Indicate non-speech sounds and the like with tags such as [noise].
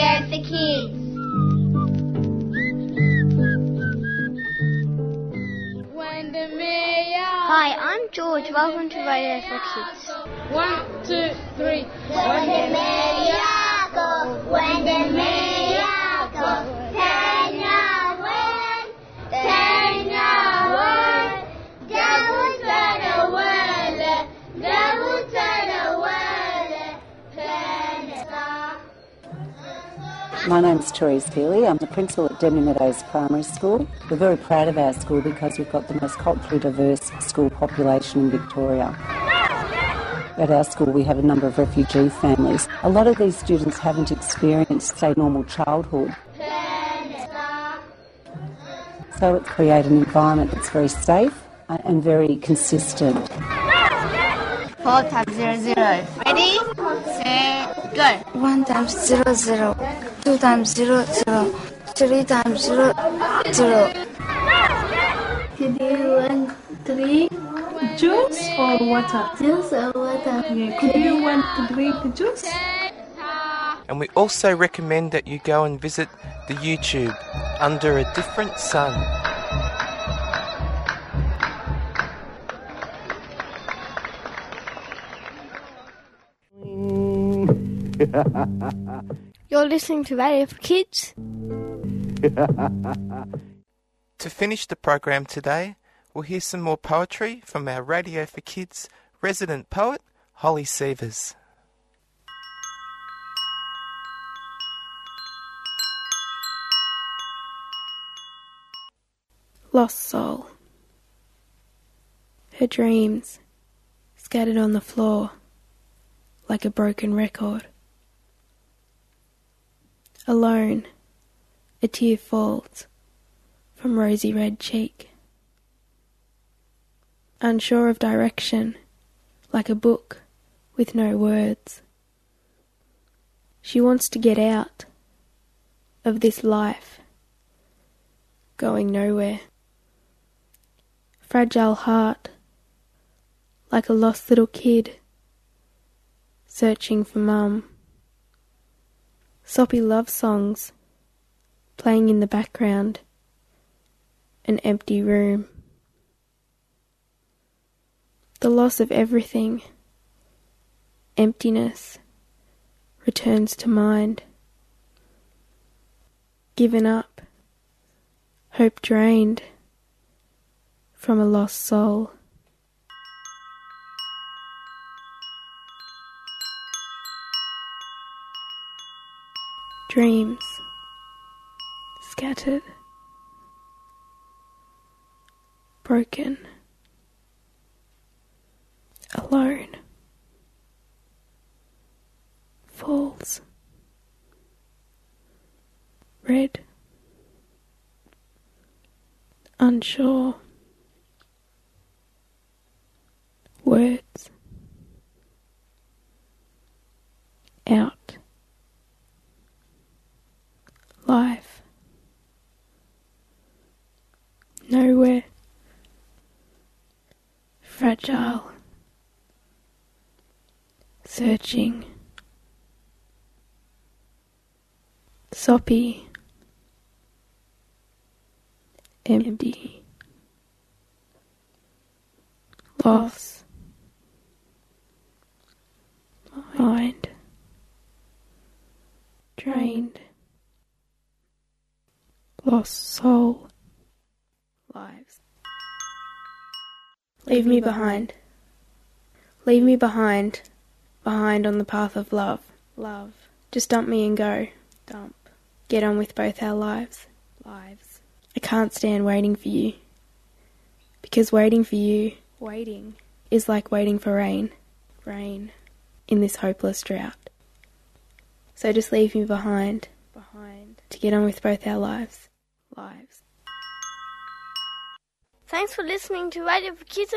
Radio for Kids. Hi, I'm George. Welcome to Radio for Kids. One, two, three. My name's Therese Peely. I'm the principal at Debney Meadows Primary School. We're very proud of our school because we've got the most culturally diverse school population in Victoria. At our school, we have a number of refugee families. A lot of these students haven't experienced, say, normal childhood. So it's created an environment that's very safe and very consistent. Four times zero zero. Ready? Set, go. One times zero zero. Two times zero zero. Three times zero zero. Could you want three Juice or water? juice or water? Yeah. Could you want to drink the juice? And we also recommend that you go and visit the YouTube Under a Different Sun. [laughs] You're listening to Radio for Kids. To finish the program today, we'll hear some more poetry from our Radio for Kids resident poet, Holly Sievers. Lost soul. Her dreams scattered on the floor like a broken record. Alone, a tear falls from rosy red cheek. Unsure of direction, like a book with no words. She wants to get out of this life, going nowhere. Fragile heart, like a lost little kid, searching for mum. Soppy love songs playing in the background, an empty room. The loss of everything, emptiness, returns to mind. Given up, hope drained from a lost soul. Dreams. Scattered, broken, alone, falls, red, unsure, words, out, life, nowhere, fragile, searching, soppy, empty, loss, mind, drained, lost soul, lives. Leave me behind. Leave me behind, behind on the path of love. Love. Just dump me and go. Dump. Get on with both our lives. Lives. I can't stand waiting for you. Because waiting for you, waiting, is like waiting for rain. Rain. In this hopeless drought. So just leave me behind. Behind. To get on with both our lives. Lives. Thanks for listening to Radio for Kids.